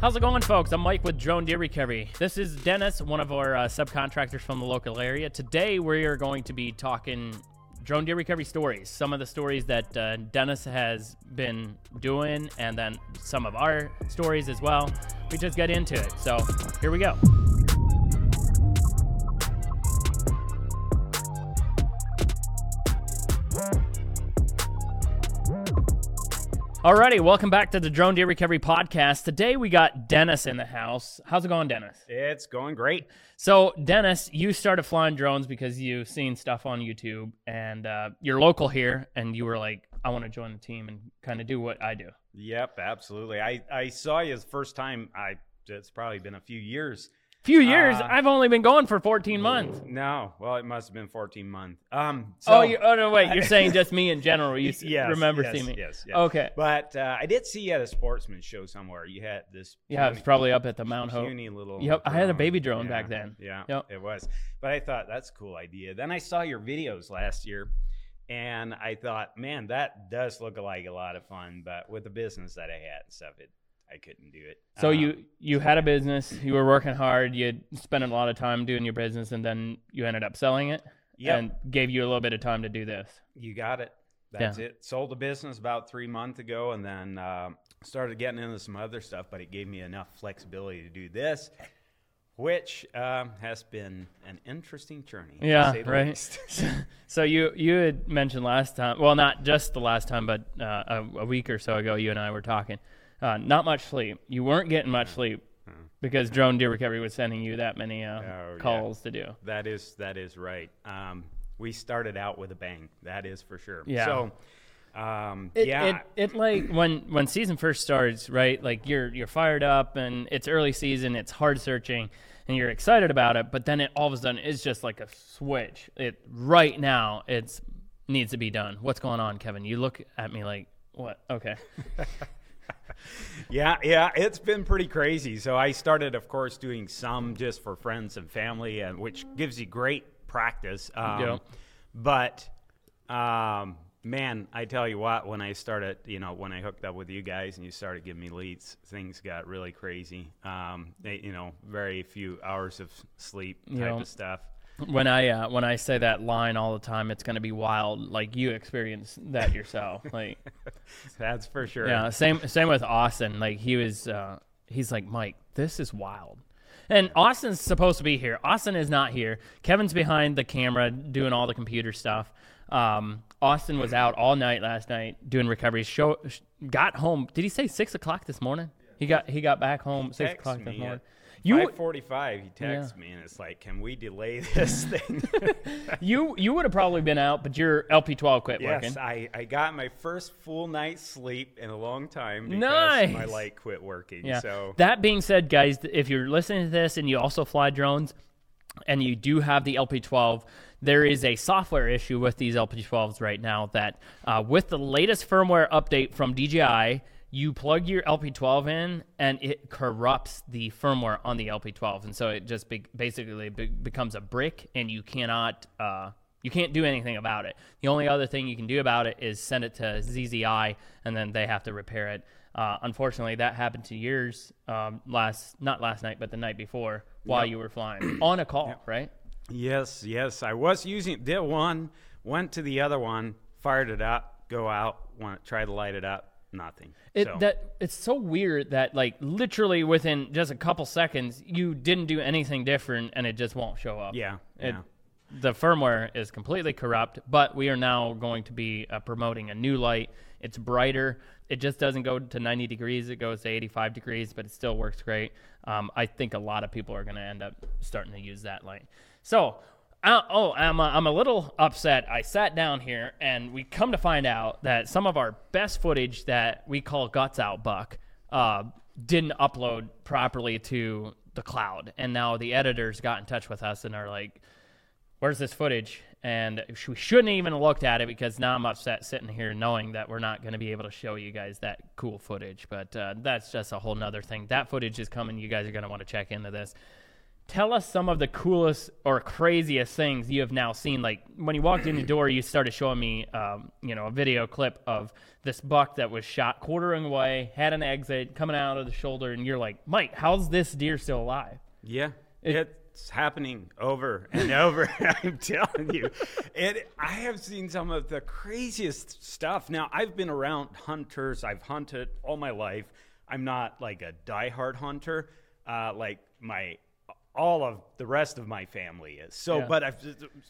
How's it going, folks? I'm Mike with Drone Deer Recovery. This is Dennis, one of our uh, subcontractors from the local area. Today, we are going to be talking drone deer recovery stories. Some of the stories that uh, Dennis has been doing, and then some of our stories as well. We just get into it. So, here we go. Alrighty, welcome back to the Drone Deer Recovery Podcast. Today we got Dennis in the house. How's it going, Dennis? It's going great. So, Dennis, you started flying drones because you've seen stuff on YouTube and uh, you're local here, and you were like, I want to join the team and kind of do what I do. Yep, absolutely. I, I saw you the first time. I it's probably been a few years Few years. Uh, I've only been going for 14 months. No, well, it must have been 14 months. Um. So, oh, you, oh no, wait. You're saying just me in general. You yes, remember yes, seeing me? Yes, yes. Okay. But uh, I did see you at a sportsman show somewhere. You had this. Yeah, it was probably up at the Mount Hope. Puny little. Yep, I had a baby drone yeah, back then. Yeah, yep. it was. But I thought that's a cool idea. Then I saw your videos last year. And I thought, man, that does look like a lot of fun. But with the business that I had and stuff, it I couldn't do it. So um, you you had a business, you were working hard, you spent a lot of time doing your business, and then you ended up selling it. Yep. and gave you a little bit of time to do this. You got it. That's yeah. it. Sold the business about three months ago, and then uh, started getting into some other stuff. But it gave me enough flexibility to do this, which um, has been an interesting journey. Yeah, right. so you you had mentioned last time, well, not just the last time, but uh, a, a week or so ago, you and I were talking uh, not much sleep. You weren't getting much sleep because drone deer recovery was sending you that many uh, oh, calls yeah. to do. That is that is right. Um, we started out with a bang. That is for sure. Yeah. So. Um, it, yeah. It, it like when when season first starts, right? Like you're you're fired up and it's early season, it's hard searching, and you're excited about it. But then it all of a sudden is just like a switch. It right now it's needs to be done. What's going on, Kevin? You look at me like what? Okay. yeah, yeah, it's been pretty crazy. So I started, of course, doing some just for friends and family, and which gives you great practice. Um, yeah. But um, man, I tell you what, when I started, you know, when I hooked up with you guys and you started giving me leads, things got really crazy. Um, they, you know, very few hours of sleep type know, of stuff when I uh, when I say that line all the time, it's going to be wild. Like you experience that yourself. Like that's for sure. Yeah. Same same with Austin. Like he was. Uh, he's like Mike. This is wild. And Austin's supposed to be here. Austin is not here. Kevin's behind the camera doing all the computer stuff. Um, Austin was out all night last night doing recovery. Show got home. Did he say six o'clock this morning? He got he got back home six o'clock this morning. You forty five. He texts yeah. me and it's like, "Can we delay this thing?" you you would have probably been out, but your LP twelve quit yes, working. Yes, I, I got my first full night's sleep in a long time because nice. my light quit working. Yeah. So that being said, guys, if you're listening to this and you also fly drones, and you do have the LP12, there is a software issue with these LP12s right now that, uh, with the latest firmware update from DJI you plug your LP12 in and it corrupts the firmware on the LP12, and so it just be- basically be- becomes a brick, and you cannot uh, you can't do anything about it. The only other thing you can do about it is send it to CZI, and then they have to repair it. Uh, unfortunately, that happened to yours um, last not last night, but the night before while yep. you were flying on a call, yep. right? Yes, yes, I was using did one, went to the other one, fired it up, go out, want try to light it up nothing. It so. that it's so weird that like literally within just a couple seconds you didn't do anything different and it just won't show up. Yeah. It, yeah. The firmware is completely corrupt, but we are now going to be uh, promoting a new light. It's brighter. It just doesn't go to 90 degrees. It goes to 85 degrees, but it still works great. Um, I think a lot of people are going to end up starting to use that light. So uh, oh, I'm a, I'm a little upset. I sat down here and we come to find out that some of our best footage that we call Guts Out Buck uh, didn't upload properly to the cloud. And now the editors got in touch with us and are like, where's this footage? And we shouldn't even have looked at it because now I'm upset sitting here knowing that we're not going to be able to show you guys that cool footage. But uh, that's just a whole nother thing. That footage is coming. You guys are going to want to check into this. Tell us some of the coolest or craziest things you have now seen. Like when you walked in the door, you started showing me, um, you know, a video clip of this buck that was shot quartering away, had an exit coming out of the shoulder, and you're like, Mike, how's this deer still alive? Yeah, it, it's happening over and over. I'm telling you, it. I have seen some of the craziest stuff. Now I've been around hunters. I've hunted all my life. I'm not like a diehard hunter, uh, like my all of the rest of my family is. So, Yeah. but I'm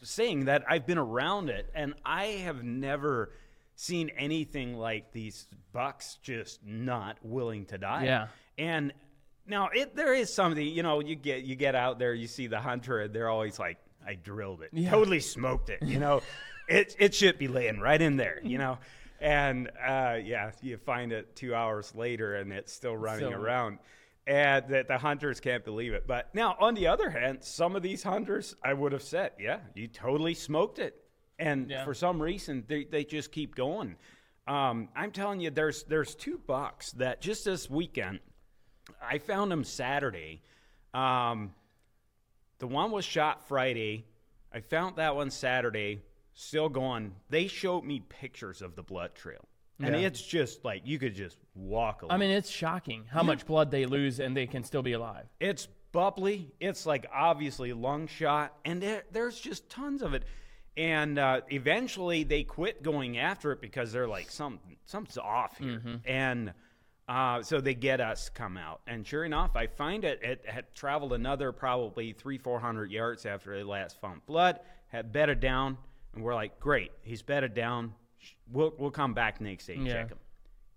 saying that I've been around it, and I have never seen anything like these bucks just not willing to die. Yeah. And now it there is something, you know, you get you get out there, you see the hunter, and they're always like, I drilled it, Yeah. totally smoked it, you know. it it should be laying right in there, you know. And uh, yeah, you find it two hours later and it's still running So- around. And that the hunters can't believe it. But now, on the other hand, some of these hunters, I would have said, yeah, you totally smoked it. And Yeah. for some reason, they, they just keep going. Um, I'm telling you, there's there's two bucks that just this weekend, I found them Saturday. Um, the one was shot Friday. I found that one Saturday, still going. They showed me pictures of the blood trail. And Yeah. it's just like you could just walk along. I mean, it's shocking how much blood they lose and they can still be alive. It's bubbly. It's like obviously lung shot, and there, there's just tons of it. And uh, eventually, they quit going after it because they're like, something, something's off here. And uh, so they get us come out, and sure enough, I find it. It had traveled another probably three, four hundred yards after they last found blood. Had bedded down, and we're like, great, he's bedded down. We'll we'll come back next day and Yeah. check him.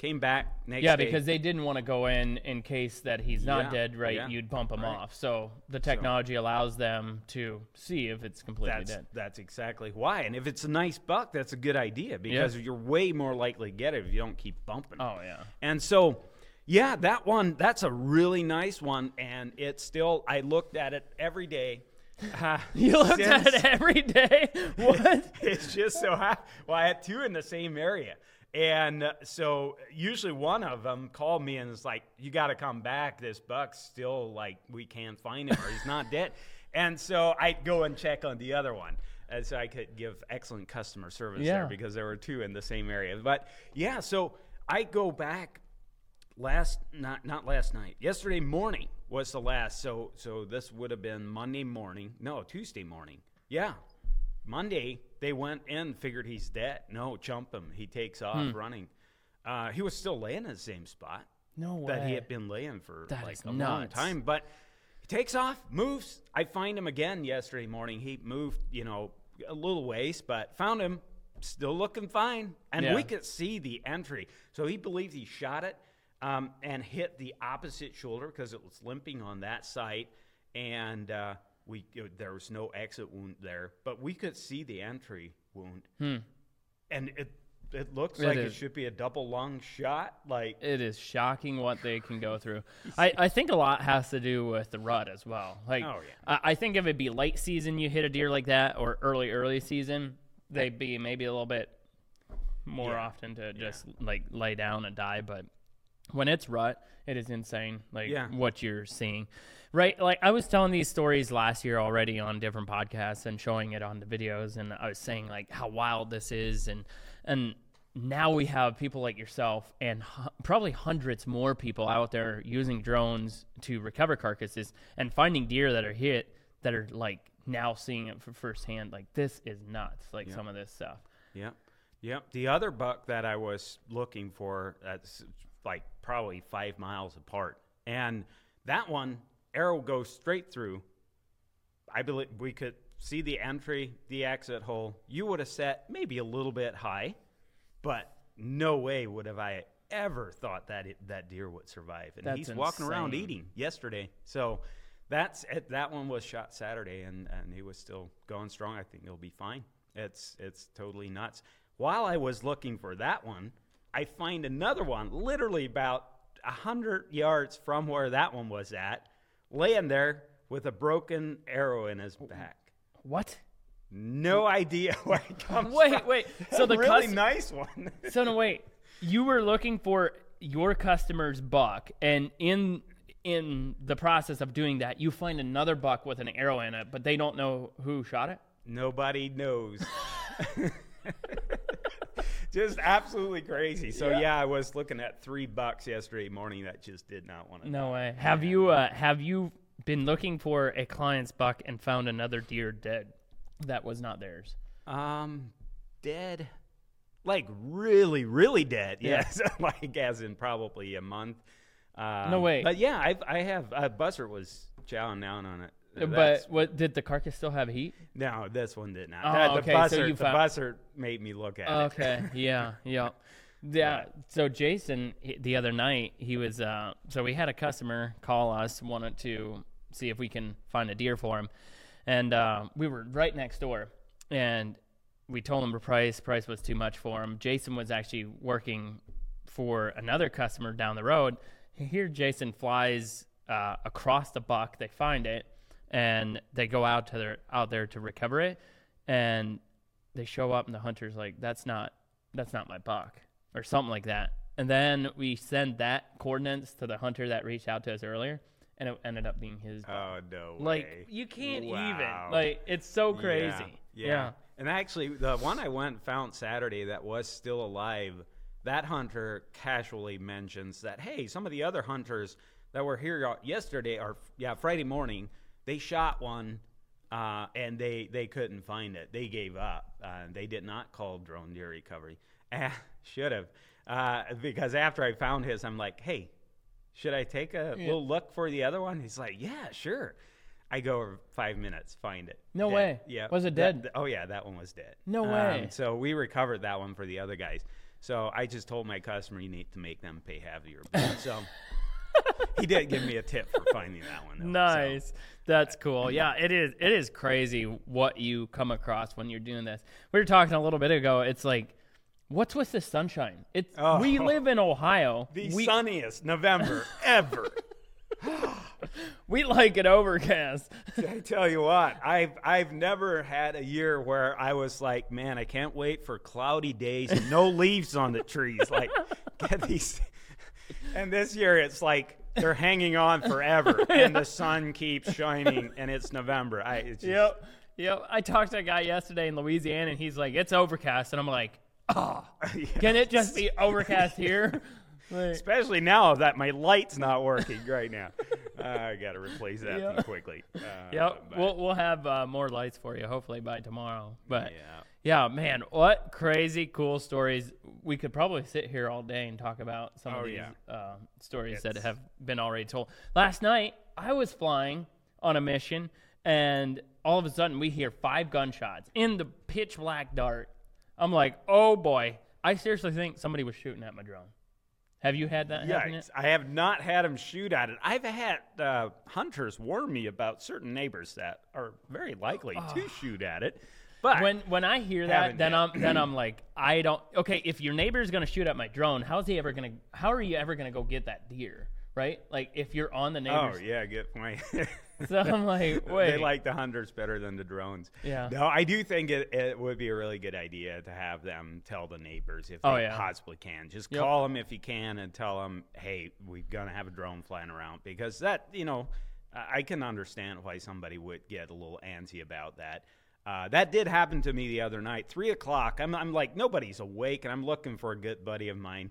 Came back next Yeah, day. because they didn't want to go in in case that he's not Yeah, dead, right? yeah, You'd bump him right. off. So the technology allows them to see if it's completely That's dead. that's exactly why. And if it's a nice buck, that's a good idea because you're way more likely to get it if you don't keep bumping. Oh yeah. And so, yeah, that one that's a really nice one, and it's still. I looked at it every day. Uh, You looked at it every day. What? it's just so ha- well i had two in the same area and so usually one of them called me and was like you got to come back. This buck's still like we can't find him or he's not dead. And so i'd go and check on the other one. And so i could give excellent customer service Yeah. there because there were two in the same area. But yeah so i go back last not not last night. Yesterday morning was the last. So so this would have been monday morning. No tuesday morning. Yeah. Monday they went in figured he's dead. No jump him. He takes off Hmm. running. Uh, he was still laying in the same spot No way. that he had been laying for That like a long time. But he takes off moves. I find him again yesterday morning. He moved you know a little ways but found him still looking fine. And Yeah. we could see the entry. So he believed he shot it um, and hit the opposite shoulder because it was limping on that side. And uh, we there was no exit wound there but we could see the entry wound and it it looks Hmm. It like it is. should be a double lung shot like It is shocking what they can go through. I, I think a lot has to do with the rut as well. Like, Oh, yeah. I, I think if it be late season, you hit a deer like that, or early early season, they'd be maybe a little bit more Yeah. often to just like lay down and die. But when it's rut, it is insane. Like Yeah. what you're seeing, right? Like I was telling these stories last year already on different podcasts and showing it on the videos, and I was saying like how wild this is, and and now we have people like yourself and hu- probably hundreds more people out there using drones to recover carcasses and finding deer that are hit that are like now seeing it for firsthand. Like this is nuts. Like some of this stuff. Yep. Yep. The other buck that I was looking for, that's like probably five miles apart. And that one, arrow goes straight through. I believe we could see the entry, the exit hole. You would have set maybe a little bit high, but no way would have I ever thought that it, that deer would survive. And That's he's walking around eating yesterday. So that's it. That one was shot Saturday, and, and he was still going strong. I think he'll be fine. It's it's totally nuts. While I was looking for that one, I find another one, literally about a hundred yards from where that one was at, laying there with a broken arrow in his back. What? No idea where it comes Wait, from. wait. So the really cus- nice one. So no wait, you were looking for your customer's buck, and in in the process of doing that, you find another buck with an arrow in it, but they don't know who shot it. Nobody knows. Just absolutely crazy. So yeah. yeah. I was looking at three bucks yesterday morning that just did not want to. No die. way. Have you uh, have you been looking for a client's buck and found another deer dead that was not theirs? Um, dead. Like really, really dead. Yeah. Yes, like as in probably a month. Um, no way. But yeah, I've, I have. Uh, Buster was chowing down on it. But what did the carcass still have heat? No, this one did not. Oh, the, okay. So you the Buster made me look at it. Okay, yeah, yeah. Yeah. So Jason, the other night, he was. Uh, so we had a customer call us, wanted to see if we can find a deer for him, and uh, we were right next door, and we told him the price. Price was too much for him. Jason was actually working for another customer down the road. Here, Jason flies uh, across the buck. They find it and they go out to their out there to recover it, and they show up, and the hunter's like, "That's not that's not my buck," or something like that. And then we send that coordinates to the hunter that reached out to us earlier, and it ended up being his. Oh no! Like you can't wow. even. Like it's so crazy. Yeah, yeah. yeah. And actually, the one I went and found Saturday that was still alive, that hunter casually mentions that hey, some of the other hunters that were here yesterday or yeah Friday morning they shot one uh, and they they couldn't find it. They gave up. Uh, they did not call drone deer recovery. Eh, should have, uh, because after I found his, I'm like, hey, should I take a yeah. little look for the other one? He's like, yeah, sure. I go over five minutes, find it. No dead. way. Yeah. Was it dead? That, oh yeah, that one was dead. No way. Um, so we recovered that one for the other guys. So I just told my customer, you need to make them pay heavier. so he did give me a tip for finding that one. Though, nice. So. That's cool. Yeah, it is. It is crazy what you come across when you're doing this. We were talking a little bit ago. It's like, what's with the sunshine? It's oh, we live in Ohio. The we, sunniest November ever. we like it overcast. I tell you what, I've I've never had a year where I was like, man, I can't wait for cloudy days and no leaves on the trees. Like, get these and this year it's like they're hanging on forever, and the sun keeps shining, and it's November. I it's just, yep, yep. I talked to a guy yesterday in Louisiana, and he's like, "It's overcast," and I'm like, "Oh, yes. can it just be overcast here?" Like, Especially now that my light's not working right now. Uh, I got to replace that yep. quickly. Uh, yep, we'll we'll have uh, more lights for you hopefully by tomorrow. But yeah. Yeah, man, what crazy cool stories. We could probably sit here all day and talk about some oh, of these yeah. uh, stories it's... that have been already told. Last night, I was flying on a mission, and all of a sudden, we hear five gunshots in the pitch black dark. I'm like, oh boy. I seriously think somebody was shooting at my drone. Have you had that? Yeah, I have not had them shoot at it. I've had uh, hunters warn me about certain neighbors that are very likely oh. to shoot at it. But when when I hear that, then I'm then I'm like, I don't. Okay, if your neighbor is gonna shoot at my drone, how's he ever gonna? How are you ever gonna go get that deer? Right? Like if you're on the oh, neighbor's. Oh yeah, good point. so I'm like, wait. They like the hunters better than the drones. Yeah. No, I do think it, it would be a really good idea to have them tell the neighbors if oh, they yeah. possibly can. Just yep. call them if you can and tell them, hey, we're gonna have a drone flying around because that, you know, I can understand why somebody would get a little antsy about that. Uh, that did happen to me the other night. Three o'clock. I'm, I'm like, nobody's awake, and I'm looking for a good buddy of mine.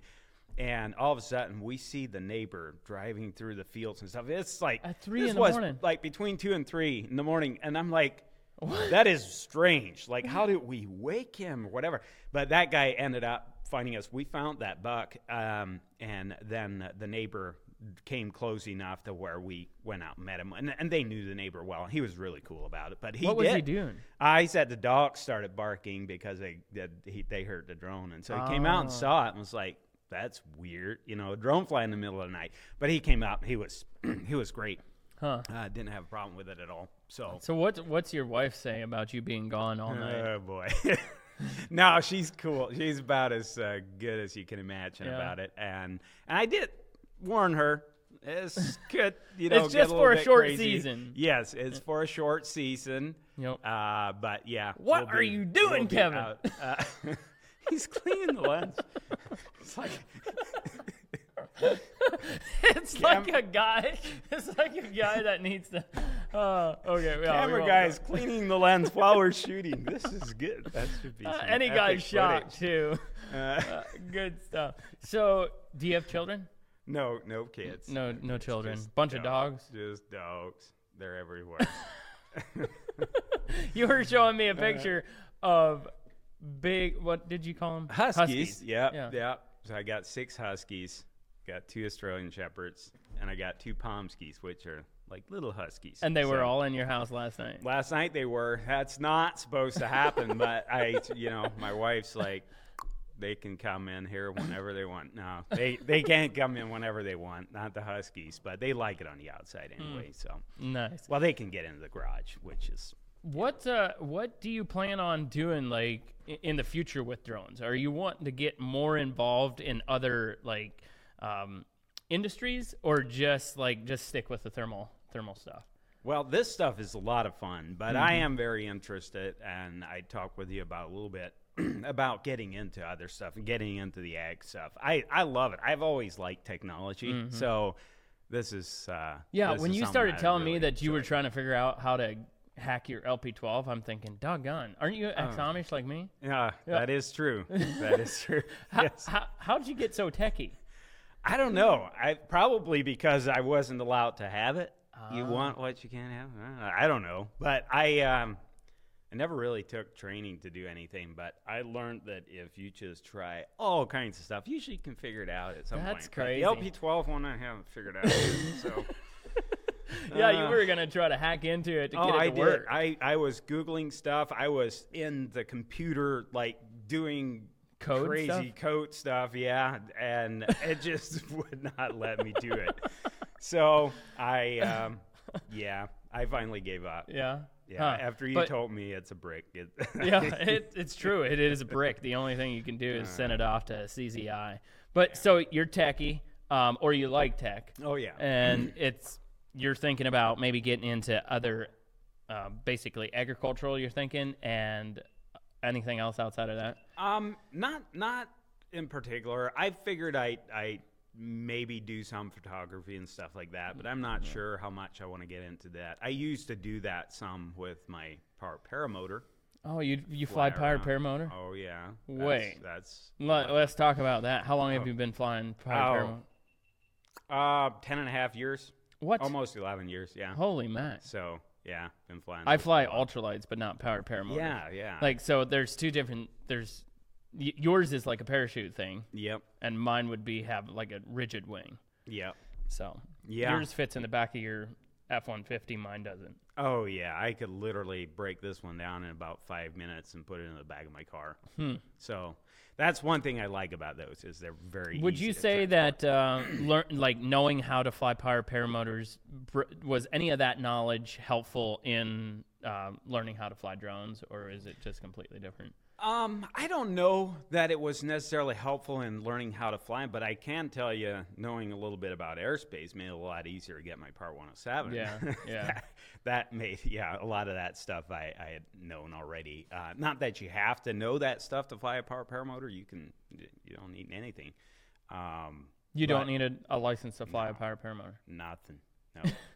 And all of a sudden, we see the neighbor driving through the fields and stuff. It's like at three in the morning, like between two and three in the morning, and I'm like, what? that is strange. Like, how did we wake him or whatever? But that guy ended up finding us. We found that buck, um, and then the neighbor came close enough to where we went out and met him, and, and they knew the neighbor well. He was really cool about it. But he what was did. he doing? I said the dogs started barking because they he, they heard the drone, and so he oh. came out and saw it and was like, "That's weird," you know, a drone fly in the middle of the night. But he came out, he was he was great. Huh? Uh, didn't have a problem with it at all. So so what what's your wife say about you being gone all night? Oh boy. no, she's cool. She's about as uh, good as you can imagine yeah. about it, and and I did warn her. It's good, you know. it's just a for a short crazy. season. Yes, it's for a short season. Yep. Uh, but yeah. What we'll are be, you doing, we'll Kevin? Uh, he's cleaning the lens. It's like it's like a guy. It's like a guy that needs to. Uh, okay, yeah, Camera guy is cleaning the lens while we're shooting. This is good. That should be Uh, any guy shot footage. too. Uh, Uh, good stuff. So, do you have children? No, no kids. No, no children. Just Bunch of dogs. Just dogs. They're everywhere. You were showing me a uh-huh. picture of big. What did you call them? Huskies. huskies. Yep. Yeah. Yep. So I got six huskies, got two Australian shepherds, and I got two pomskies, which are like little huskies. And they were all in your house last night. Last night they were. That's not supposed to happen, but I, you know, my wife's like, they can come in here whenever they want. No, they they can't come in whenever they want. Not the huskies, but they like it on the outside Hmm. anyway. So, Nice. well, they can get into the garage, which is What uh, what do you plan on doing like in the future with drones? Are you wanting to get more involved in other like um, industries, or just like just stick with the thermal thermal stuff? Well, this stuff is a lot of fun, but I am very interested, and I talk with you about a little bit about getting into other stuff and getting into the ag stuff. I, I love it. I've always liked technology, so this is uh, Yeah, this when is you started telling me really that you were trying to figure out how to hack your LP12, I'm thinking, doggone, aren't you Oh. ex-Amish like me? Yeah, that is true. that is true. How, yes. how, how'd you get so techie? I don't know. I probably because I wasn't allowed to have it. You Ah. want what you can't have. Uh, I don't know, but I um, I never really took training to do anything. But I learned that if you just try all kinds of stuff, usually you can figure it out at some That's point. But crazy. The LP12 one I haven't figured out. yet, so Yeah, you Uh, were gonna try to hack into it to oh, get it to I did. I I was googling stuff. I was in the computer like doing. Code crazy stuff? code stuff, yeah, and it just would not let me do it. So I, um, yeah, I finally gave up. yeah. Yeah, Huh. after you But- told me it's a brick. It, yeah, it, it's true. It is a brick. The only thing you can do is send it off to CZI. But so you're techie, um, or you like tech, oh yeah, and it's you're thinking about maybe getting into other, uh, basically agricultural. You're thinking, and anything else outside of that. um, not not in particular. I figured I I maybe do some photography and stuff like that, but I'm not sure how much I want to get into that. I used to do that some with my power paramotor. Oh, you you fly around. paramotor? Oh yeah, Wait. that's, that's Let, let's talk about that. How long have you been flying powered Oh. paramotor? uh ten and a half years, What? almost eleven years. Yeah. Holy man! So yeah, been flying. I fly ultralights, but not powered paramotor. Yeah, yeah. Like so, there's two different. There's y- yours is like a parachute thing, yep, and mine would be have like a rigid wing. yep. So Yeah. yours fits in the back of your F-150. Mine doesn't. Oh yeah, I could literally break this one down in about five minutes and put it in the back of my car. Hmm. So that's one thing I like about those is they're very. Would easy you to say transport. that uh, learn like knowing how to fly powered paramotors br- was any of that knowledge helpful in uh, learning how to fly drones, or is it just completely different? Um, I don't know that it was necessarily helpful in learning how to fly, but I can tell you, knowing a little bit about airspace made it a lot easier to get my Part 107. Yeah, yeah. that, that made, yeah, a lot of that stuff I, I had known already. Uh, not that you have to know that stuff to fly a power paramotor. You can, you don't need anything. Um, You don't need a, a license to fly a powered paramotor. nothing. No.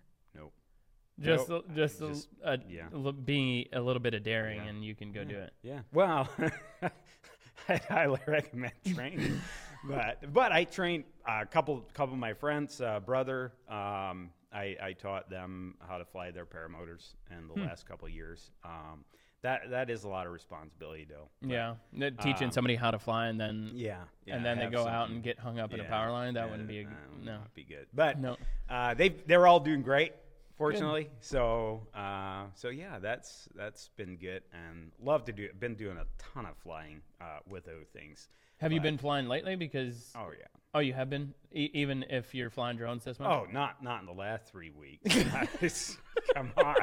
Just, a, just, a- Just- a, yeah. li- being a little bit of daring, Yeah. and you can go do it. Yeah. Well, I highly recommend training, but but I trained a couple couple of my friends, uh, brother. Um, I, I taught them how to fly their paramotors in the Hmm. last couple of years. Um, that that is a lot of responsibility, though. But, Yeah, teaching um, somebody how to fly, and then Yeah. yeah, and then they go out and get hung up in a power line. That yeah, wouldn't be a, no. be good. But No. uh, they they're all doing great, fortunately. So uh, so yeah, that's that's been good, and love to do. Been doing a ton of flying uh, with those things. Have you been flying lately? Because Oh yeah. oh, you have been, e- even if you're flying drones this month. Oh, not not in the last three weeks. Come on.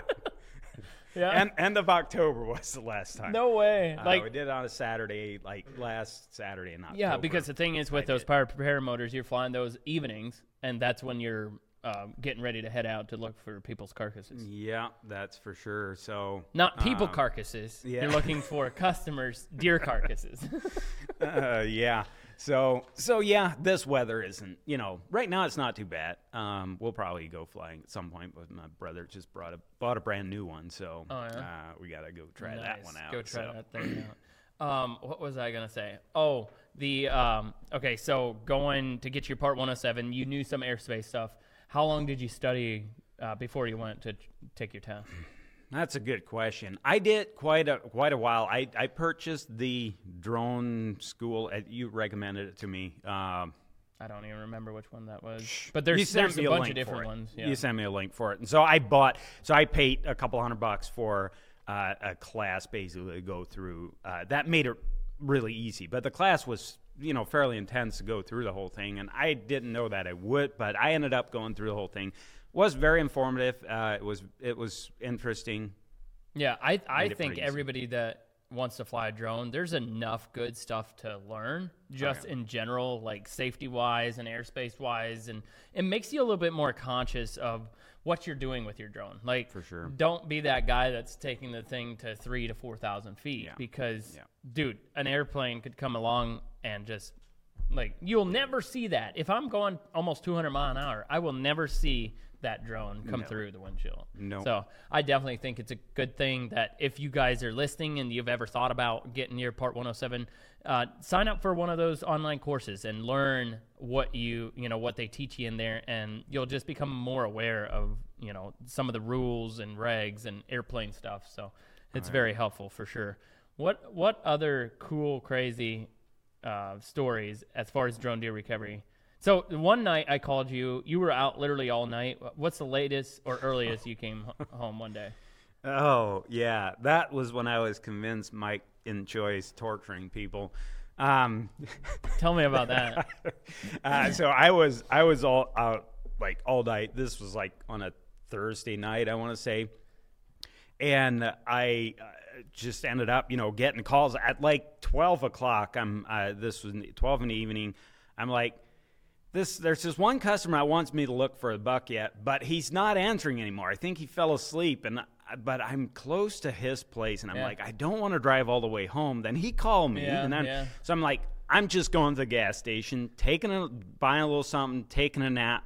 yeah. End, end of October was the last time. no way. Uh, like we did it on a Saturday, like last Saturday in October. Yeah, because the thing is with I those did. power motors, you're flying those evenings, and that's when you're uh, getting ready to head out to look for people's carcasses. yeah, that's for sure. So Not people um, carcasses. yeah. You're looking for customers' deer carcasses. uh, yeah. so so yeah, this weather isn't. You know, right now it's not too bad. Um, we'll probably go flying at some point. But my brother just brought a bought a brand new one, so Oh, yeah? uh, we gotta go try Nice. that one out. Go try so. that thing out. Um, what was I gonna say? Oh, the um. Okay, so going to get your Part 107, you knew some airspace stuff. How long did you study uh, before you went to take your test? That's a good question. I did quite a quite a while. I, I purchased the drone school. uh, You recommended it to me. Um, I don't even remember which one that was. But there's there's me a bunch of different ones. Yeah. You sent me a link for it, and so I bought. So I paid a couple hundred bucks for uh, a class basically to go through. Uh, that made it really easy, but the class was you know fairly intense to go through the whole thing, and I didn't know that I would, but I ended up going through the whole thing. Was very informative. Uh, it was it was interesting. Yeah, I I think everybody that wants to fly a drone, there's enough good stuff to learn just in general, like safety wise and airspace wise, and it makes you a little bit more conscious of what you're doing with your drone. Like, For sure. don't be that guy that's taking the thing to three to four thousand feet Yeah. because, Yeah. dude, an airplane could come along and just like you'll never see that. If I'm going almost 200 mile an hour, I will never see that drone come No. through the windshield. No. So I definitely think it's a good thing that if you guys are listening and you've ever thought about getting your Part 107, uh, sign up for one of those online courses and learn what you you know what they teach you in there, and you'll just become more aware of you know some of the rules and regs and airplane stuff. So it's very helpful for sure. What what other cool crazy uh, stories as far as drone deer recovery? So one night I called you. You were out literally all night. What's the latest or earliest you came home one day? Oh yeah, that was when I was convinced Mike enjoys torturing people. Um, Tell me about that. uh, so I was I was all out like all night. This was like on a Thursday night, I want to say, and I uh, just ended up, you know, getting calls at like twelve o'clock. I'm uh, this was twelve in the evening. I'm like. This there's this one customer that wants me to look for a buck yet, but he's not answering anymore. I think he fell asleep, and but I'm close to his place, and I'm Yeah. like, I don't want to drive all the way home. Then he called me, Yeah, and then yeah. so I'm like, I'm just going to the gas station, taking a buying a little something, taking a nap,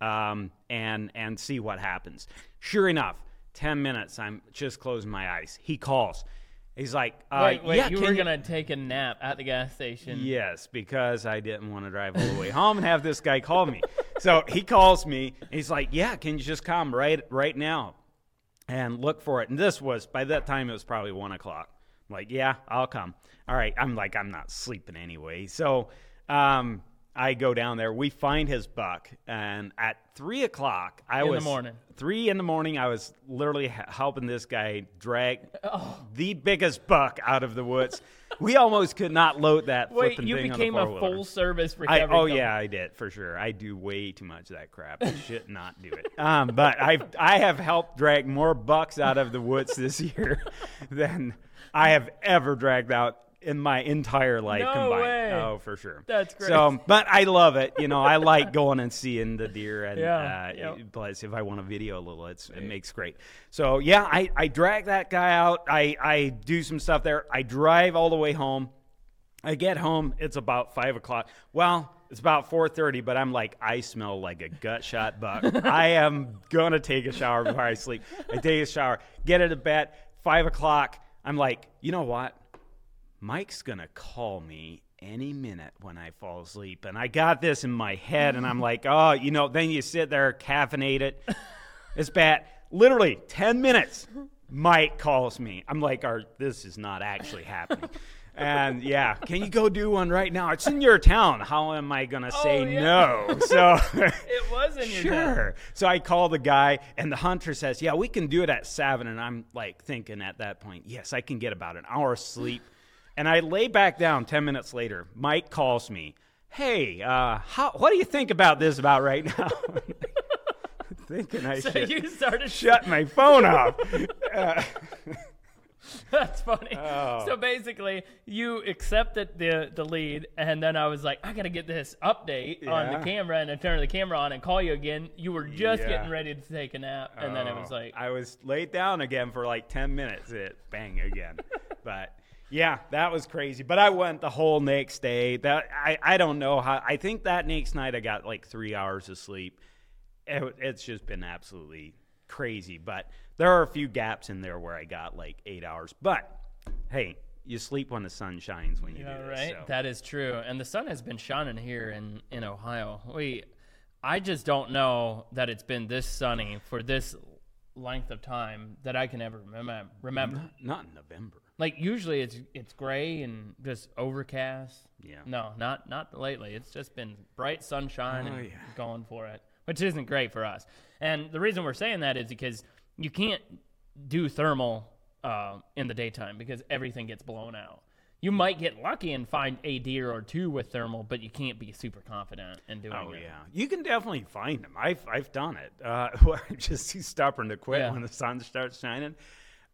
um, and and see what happens. Sure enough, ten minutes, I'm just closing my eyes. He calls. He's like, uh, wait, wait, yeah, you were gonna take a nap at the gas station. Yes, because I didn't want to drive all the way home and have this guy call me. So he calls me. He's like, "Yeah, can you just come right right now and look for it?" And this was by that time it was probably one o'clock. I'm like, "Yeah, I'll come." All right. I'm like, I'm not sleeping anyway. So um, I go down there. We find his buck, and at three o'clock, I In the was morning. Three in the morning, I was literally helping this guy drag Oh. the biggest buck out of the woods. we almost could not load that Wait, you became a the full service I, recovery. oh company. yeah, I did for sure. I do way too much of that crap. I should not do it. Um, but I I have helped drag more bucks out of the woods this year than I have ever dragged out in my entire life No combined. way. Oh, for sure. That's great. So, but I love it. You know, I like going and seeing the deer, and Yeah, uh, yep. plus if I want to video a little, it's, it makes great. So yeah, I I drag that guy out. I I do some stuff there. I drive all the way home. I get home. It's about five o'clock. Well, it's about four thirty, but I'm like, I smell like a gut shot buck. I am gonna take a shower before I sleep. I take a shower, get it to bed. Five o'clock. I'm like, you know what? Mike's gonna call me any minute when I fall asleep, and I got this in my head, and I'm like, oh, you know. Then you sit there, caffeinate it. It's bad. Literally ten minutes. Mike calls me. I'm like, "Are this is not actually happening?" And yeah, can you go do one right now? It's in your town. How am I gonna oh, say Oh, yeah. no? So It was in your town. Sure. So I call the guy, and the hunter says, "Yeah, we can do it at seven. And I'm like thinking at that point, "Yes, I can get about an hour's sleep." And I lay back down. Ten minutes later, Mike calls me. Hey, uh, how, what do you think about this about right now? thinking I So should you started shut my phone off. Uh, That's funny. Oh. So basically, you accepted the the lead, and then I was like, I gotta get this update on the camera, and I turned the camera on and call you again. You were just Yeah. getting ready to take a nap, and then it was Oh, like, I was laid down again for like ten minutes. It bang again, but Yeah, that was crazy. But I went the whole next day. That I, I don't know how. I think that next night I got like three hours of sleep. It, it's just been absolutely crazy. But there are a few gaps in there where I got like eight hours. But hey, you sleep when the sun shines when you Yeah, do this. right. so. That is true, and the sun has been shining here in in Ohio. We, I just don't know that it's been this sunny for this length of time that I can ever remember. Remember, Not in November. Like usually it's it's gray and just overcast. Yeah. No, not not lately. It's just been bright sunshine Oh, and yeah. going for it, which isn't great for us. And the reason we're saying that is because you can't do thermal uh, in the daytime because everything gets blown out. You might get lucky and find a deer or two with thermal, but you can't be super confident in doing Oh it. yeah, you can definitely find them. I've I've done it. Uh, I'm just too stubborn to quit Yeah. when the sun starts shining.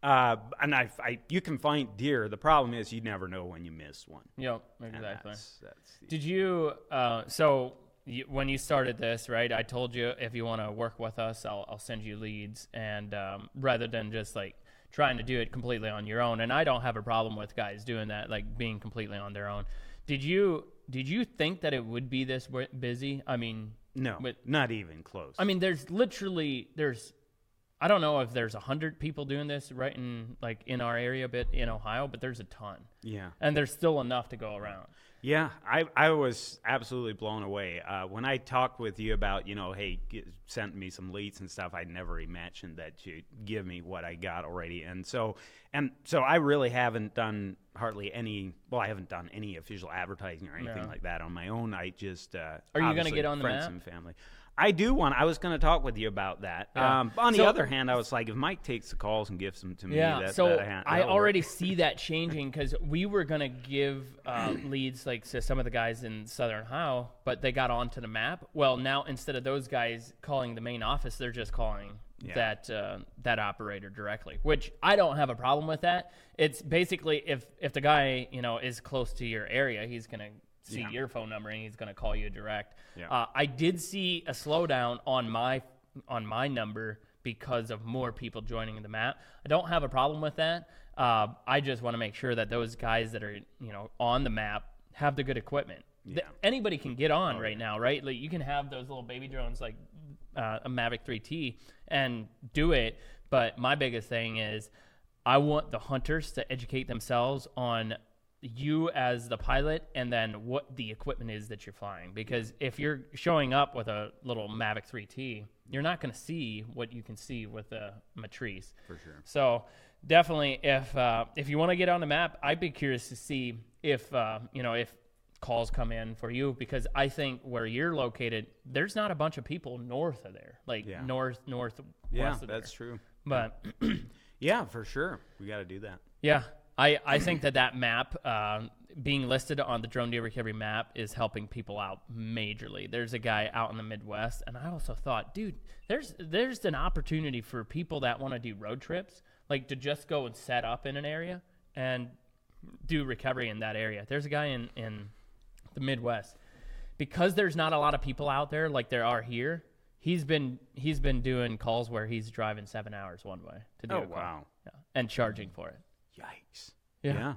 Uh, and I, I, you can find deer. The problem is you never know when you miss one. Yep, exactly. That's, that's Did you? Uh, so you, when you started this, right? I told you if you want to work with us, I'll, I'll send you leads, and um, rather than just like trying to do it completely on your own, and I don't have a problem with guys doing that, like being completely on their own. Did you? Did you think that it would be this busy? I mean, no, But- not even close. I mean, there's literally there's. I don't know if there's a hundred people doing this right in like in our area, but in Ohio, but there's a ton, yeah, and there's still enough to go around. yeah. I, I was absolutely blown away uh, when I talked with you about, you know, hey, get, sent me some leads and stuff. I never imagined that you'd give me what I got already, and so, and so I really haven't done hardly any. Well, I haven't done any official advertising or anything No. like that on my own. I just uh, Are you gonna get on the friends map? and family. I do want. I was going to talk with you about that. Yeah. Um, on So- the other hand, I was like, if Mike takes the calls and gives them to me, Yeah, that, so that ha- I already see that changing because we were gonna give uh, leads like to some of the guys in Southern Ohio, but they got onto the map. Well, now instead of those guys calling the main office, they're just calling Yeah. that uh, that operator directly, which I don't have a problem with that. It's basically if if the guy you know is close to your area, he's gonna see Yeah. your phone number and he's gonna call you direct. Yeah. Uh, I did see a slowdown on my on my number because of more people joining the map. I don't have a problem with that. Uh, I just want to make sure that those guys that are you know on the map have the good equipment. Yeah. Oh, anybody can get on right now, right? Like you can have those little baby drones like uh, a Mavic 3T and do it. But my biggest thing is I want the hunters to educate themselves on you as the pilot and then what the equipment is that you're flying because if you're showing up with a little Mavic 3T you're not going to see what you can see with the Matrice For sure. so definitely if uh, if you want to get on the map I'd be curious to see if uh, you know if calls come in for you because I think where you're located there's not a bunch of people north of there like Yeah. north north Yeah, that's there. true. but Yeah, for sure. We got to do that. Yeah, I, I think that that map um, being listed on the drone deer recovery map is helping people out majorly. There's a guy out in the Midwest, and I also thought, dude, there's there's an opportunity for people that want to do road trips, like to just go and set up in an area and do recovery in that area. There's a guy in in the Midwest because there's not a lot of people out there like there are here. He's been he's been doing calls where he's driving seven hours one way to do Oh a call. wow! Yeah, and charging for it. Yikes. Yeah. yeah.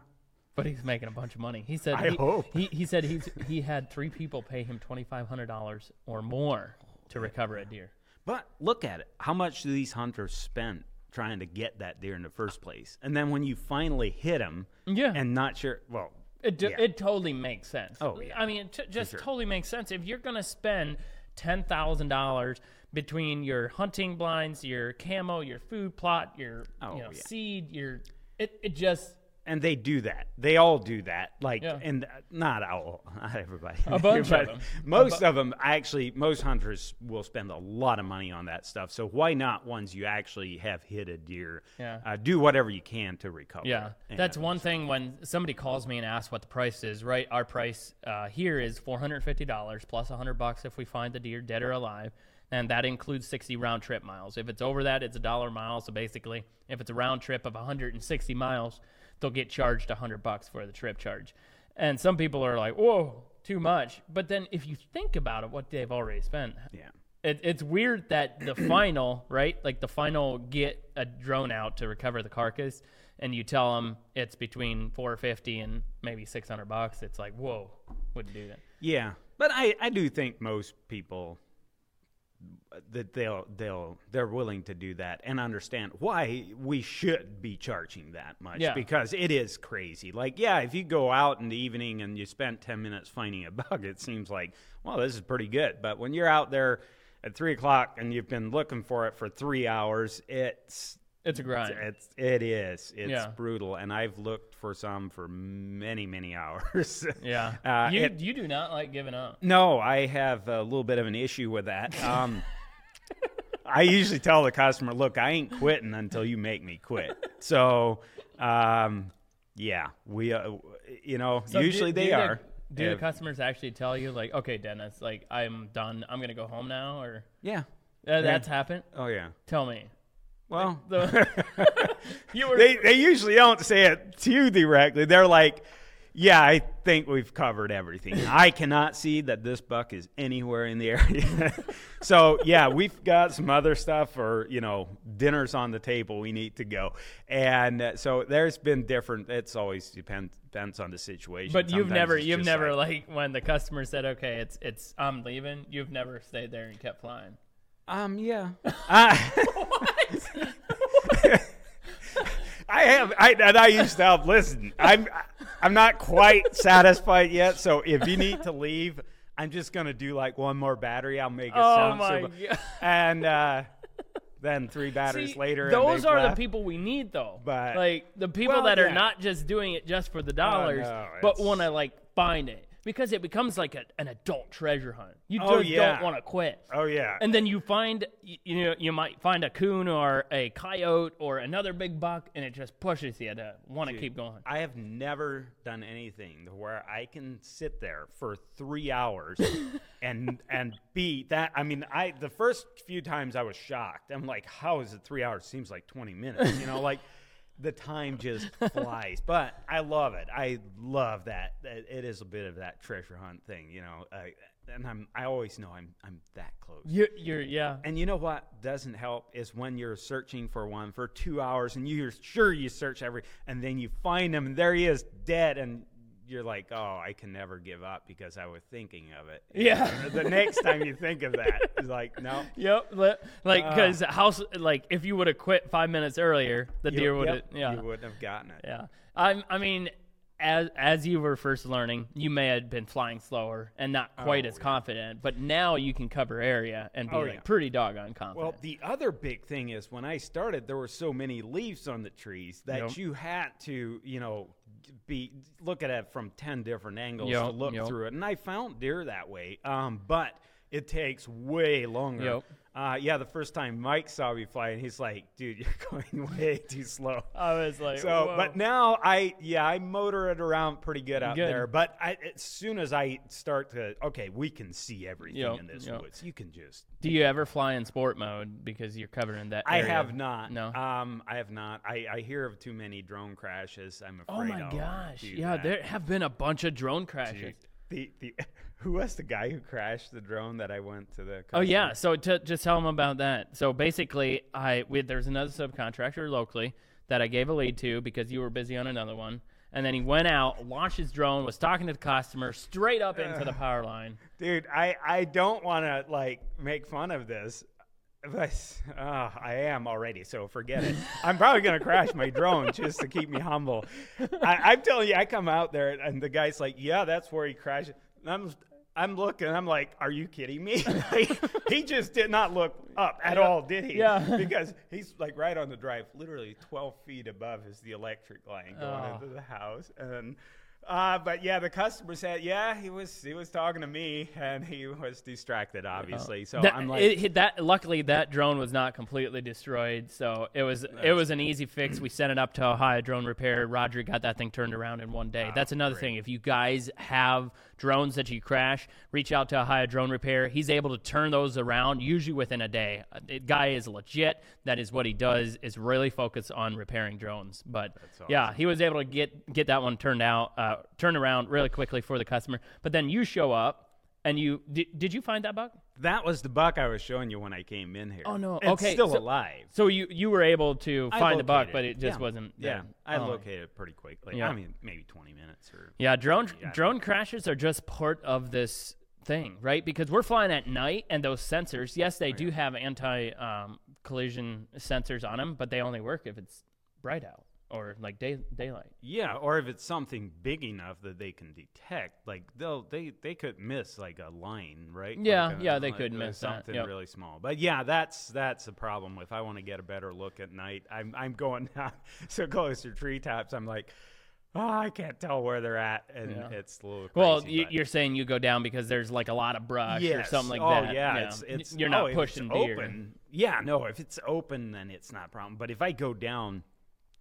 But he's making a bunch of money. He said I he, hope. he he said he's he had three people pay him twenty five hundred dollars or more to recover a deer. But look at it. How much do these hunters spend trying to get that deer in the first place? And then when you finally hit them, Yeah. and not sure. Well, It, d- yeah. it totally makes sense. Oh, yeah. I mean, it t- just sure. totally makes sense. If you're going to spend ten thousand dollars between your hunting blinds, your camo, your food plot, your Oh, you know yeah. seed, your it it just and they do that. They all do that. Like, Yeah. and uh, not all, not everybody. A bunch of them. Most of them, actually, most hunters will spend a lot of money on that stuff. So why not once you actually have hit a deer? Yeah. Uh, do whatever you can to recover. Yeah, it. that's And, one thing when somebody calls me and asks what the price is. Right, our price uh, here is four hundred fifty dollars plus hundred bucks if we find the deer dead or alive, and that includes sixty round trip miles. If it's over that, it's a dollar mile. So basically, if it's a round trip of hundred and sixty miles, they'll get charged hundred bucks for the trip charge. And some people are like, "Whoa, too much." But then if you think about it, what they've already spent, Yeah. it, it's weird that the final, right? Like the final get a drone out to recover the carcass, and you tell them it's between 450 and maybe 600 bucks. It's like, whoa, wouldn't do that. Yeah, but I, I do think most people that they'll they'll they're willing to do that and understand why we should be charging that much Yeah. because it is crazy. Like, yeah, if you go out in the evening and you spend ten minutes finding a bug, it seems like, well, this is pretty good. But when you're out there at three o'clock and you've been looking for it for three hours, it's It's a grind. it's it is it's Yeah. brutal. And I've looked for some for many many hours. yeah. Uh, you, it- you do not like giving up. no, I have a little bit of an issue with that. Um, I usually tell the customer, "Look, I ain't quitting until you make me quit." So, um, yeah, we, uh, you know, So usually do they the- are. Do the customers actually tell you like, okay, Dennis, like I'm done. I'm gonna go home now, or yeah. uh, that's happened? Oh yeah. Tell me. Well, The, you were they they usually don't say it to you directly. They're like, "Yeah, I think we've covered everything. I cannot see that this buck is anywhere in the area." so yeah, we've got some other stuff, or you know, dinners on the table. We need to go, and uh, so there's been different. It's always depends depends on the situation. But you've never, you've never like, when the customer said, "Okay, it's it's I'm leaving." You've never stayed there and kept flying. Um, yeah. Uh, I have, I, and I used to help. Listen, I'm, I'm not quite satisfied yet. So if you need to leave, I'm just gonna do like one more battery. I'll make it Oh sound my super- God. And uh, then three batteries See, later, those are left. the people we need, though. But- like the people Well, that are not just doing it just for the dollars, no, but want to like find it because it becomes like a, an adult treasure hunt. You Oh, just yeah. don't want to quit. Oh yeah. And then you find, you, you know, you might find a coon or a coyote or another big buck, and it just pushes you to want to keep going. I have never done anything where I can sit there for three hours and and be that. I mean, I the first few times I was shocked. I'm like, how is it three hours? Seems like 20 minutes. You know, like the time just flies. But I love it. I love that. It is a bit of that treasure hunt thing. You know, uh, and I'm I always know I'm I'm that close. You, you're, yeah. And you know what doesn't help is when you're searching for one for two hours and you're sure you search every, and then you find him and there he is dead, and you're like, oh, I can never give up because I was thinking of it. Yeah. the next time you think of that, it's like, no. Yep. Like, uh. because house, like, if you would have quit five minutes earlier, the you- deer would have, yep, yeah. You wouldn't have gotten it. Yeah. I I mean as as you were first learning, you may have been flying slower and not quite Oh, as yeah. confident, but now you can cover area and be Oh, like yeah. pretty doggone confident. Well, the other big thing is when I started, there were so many leaves on the trees that Yep. you had to, you know, be look at it from ten different angles Yep, to look yep. through it, and I found deer that way. Um, but it takes way longer. Uh, yeah, the first time Mike saw me fly, and he's like, "Dude, you're going way too slow." I was like, So, whoa. but now I, yeah, I motor it around pretty good out Good. there. But I, as soon as I start to, okay, we can see everything Yep, in this yep. woods. You can just do you ever fly in sport mode because you're covering that? I have not. No. Um, I have not. I, I hear of too many drone crashes. I'm afraid. oh my I'll gosh! Yeah, that. there have been a bunch of drone crashes. Dude, the the who was the guy who crashed the drone that I went to the? Customer? Oh yeah, so to, just tell them about that. So basically, I we, there's another subcontractor locally that I gave a lead to because you were busy on another one, and then he went out, launched his drone, was talking to the customer straight up into the power line. dude, I I don't want to like make fun of this. But uh, I am already, so forget it. I'm probably gonna crash my drone just to keep me humble. I, I'm telling you, I come out there and the guy's like, "Yeah, that's where he crashed." And I'm I'm looking. I'm like, "Are you kidding me?" Like, he just did not look up at Yeah. all, did he? Yeah. Because he's like right on the drive, literally 12 feet above is the electric line going Oh. into the house, and. Uh, but yeah, the customer said, yeah, he was he was talking to me, and he was distracted, obviously. So that, I'm like, it, that luckily that drone was not completely destroyed, so it was it was an easy fix. We sent it up to Ohio Drone Repair. Roger got that thing turned around in one day. That's another thing. If you guys have drones that you crash, reach out to Ohio Drone Repair. He's able to turn those around usually within a day. Uh, The guy is legit. That is what he does. Is really focused on repairing drones. But yeah, he was able to get get that one turned out, uh, turned around really quickly for the customer. But then you show up And you did, did you find that buck? That was the buck I was showing you when I came in here. Oh, no. It's Okay, still so- alive. So you you were able to I find the buck, but it. it just Yeah. wasn't. Yeah, there. I Oh. located it pretty quickly. Yeah. I mean, maybe 20 minutes or. Yeah, drone Yeah. drone crashes are just part of this thing, right? Because we're flying at night, and those sensors, yes, they do have anti um, collision sensors on them, but they only work if it's bright out or like day daylight. Yeah, or if it's something big enough that they can detect, like they'll they they could miss like a line, right? Yeah, Like a- yeah, they like, could uh, miss something yep. really small. But yeah, that's that's a problem. If I want to get a better look at night, I'm I'm going down so close to treetops. I'm like, oh, I can't tell where they're at, and Yeah. it's a little. Well, crazy, you, but- you're saying you go down because there's like a lot of brush or something like oh, that. yeah, it's it's you're oh, not pushing it's deer. Open, yeah, no, if it's open, then it's not a problem. But if I go down,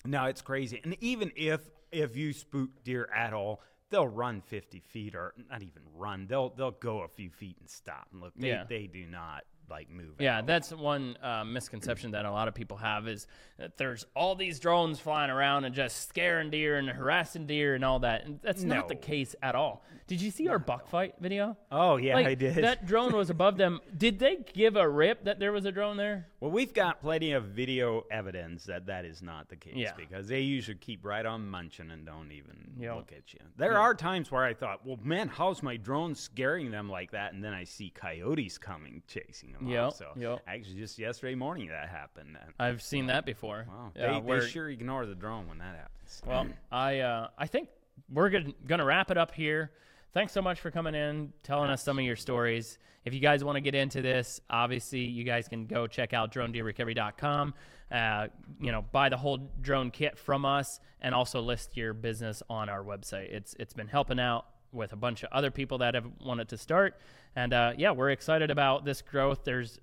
no, it's crazy. And even if if you spook deer at all, they'll run 50 feet or not even run. They'll they'll go a few feet and stop and look. They, Yeah. they do not like move. Yeah, out. that's one uh, misconception that a lot of people have is that there's all these drones flying around and just scaring deer and harassing deer and all that. And that's not the case at all. Did you see our buck fight video? Oh yeah, Like, I did. That drone was above them. Did they give a rip that there was a drone there? Well, we've got plenty of video evidence that that is not the case Yeah. because they usually keep right on munching and don't even Yep. look at you. There are times where I thought, well, man, how's my drone scaring them like that? And then I see coyotes coming chasing them. Yeah. So yep. actually, just yesterday morning that happened. And, I've seen that before. wow, Yeah, they, they sure ignore the drone when that happens. Well, I uh, I think we're gonna, gonna wrap it up here. Thanks so much for coming in, telling us some of your stories. If you guys want to get into this, obviously you guys can go check out dronedeerrecovery.com. Uh, you know, buy the whole drone kit from us, and also list your business on our website. It's it's been helping out with a bunch of other people that have wanted to start, and uh, yeah, we're excited about this growth. There's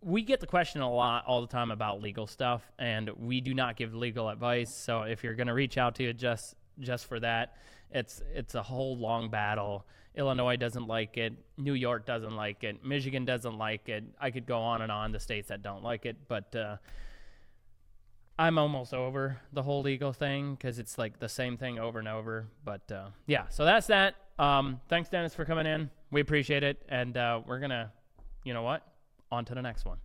we get the question a lot all the time about legal stuff and we do not give legal advice so if you're going to reach out to it just just for that it's it's a whole long battle. Illinois doesn't like it. New york doesn't like it. Michigan doesn't like it. I could go on and on the states that don't like it but uh, i'm almost over the whole legal thing because it's like the same thing over and over but uh, yeah. So that's that. Um, thanks dennis for coming in. We appreciate it and uh, we're gonna you know what? On to the next one.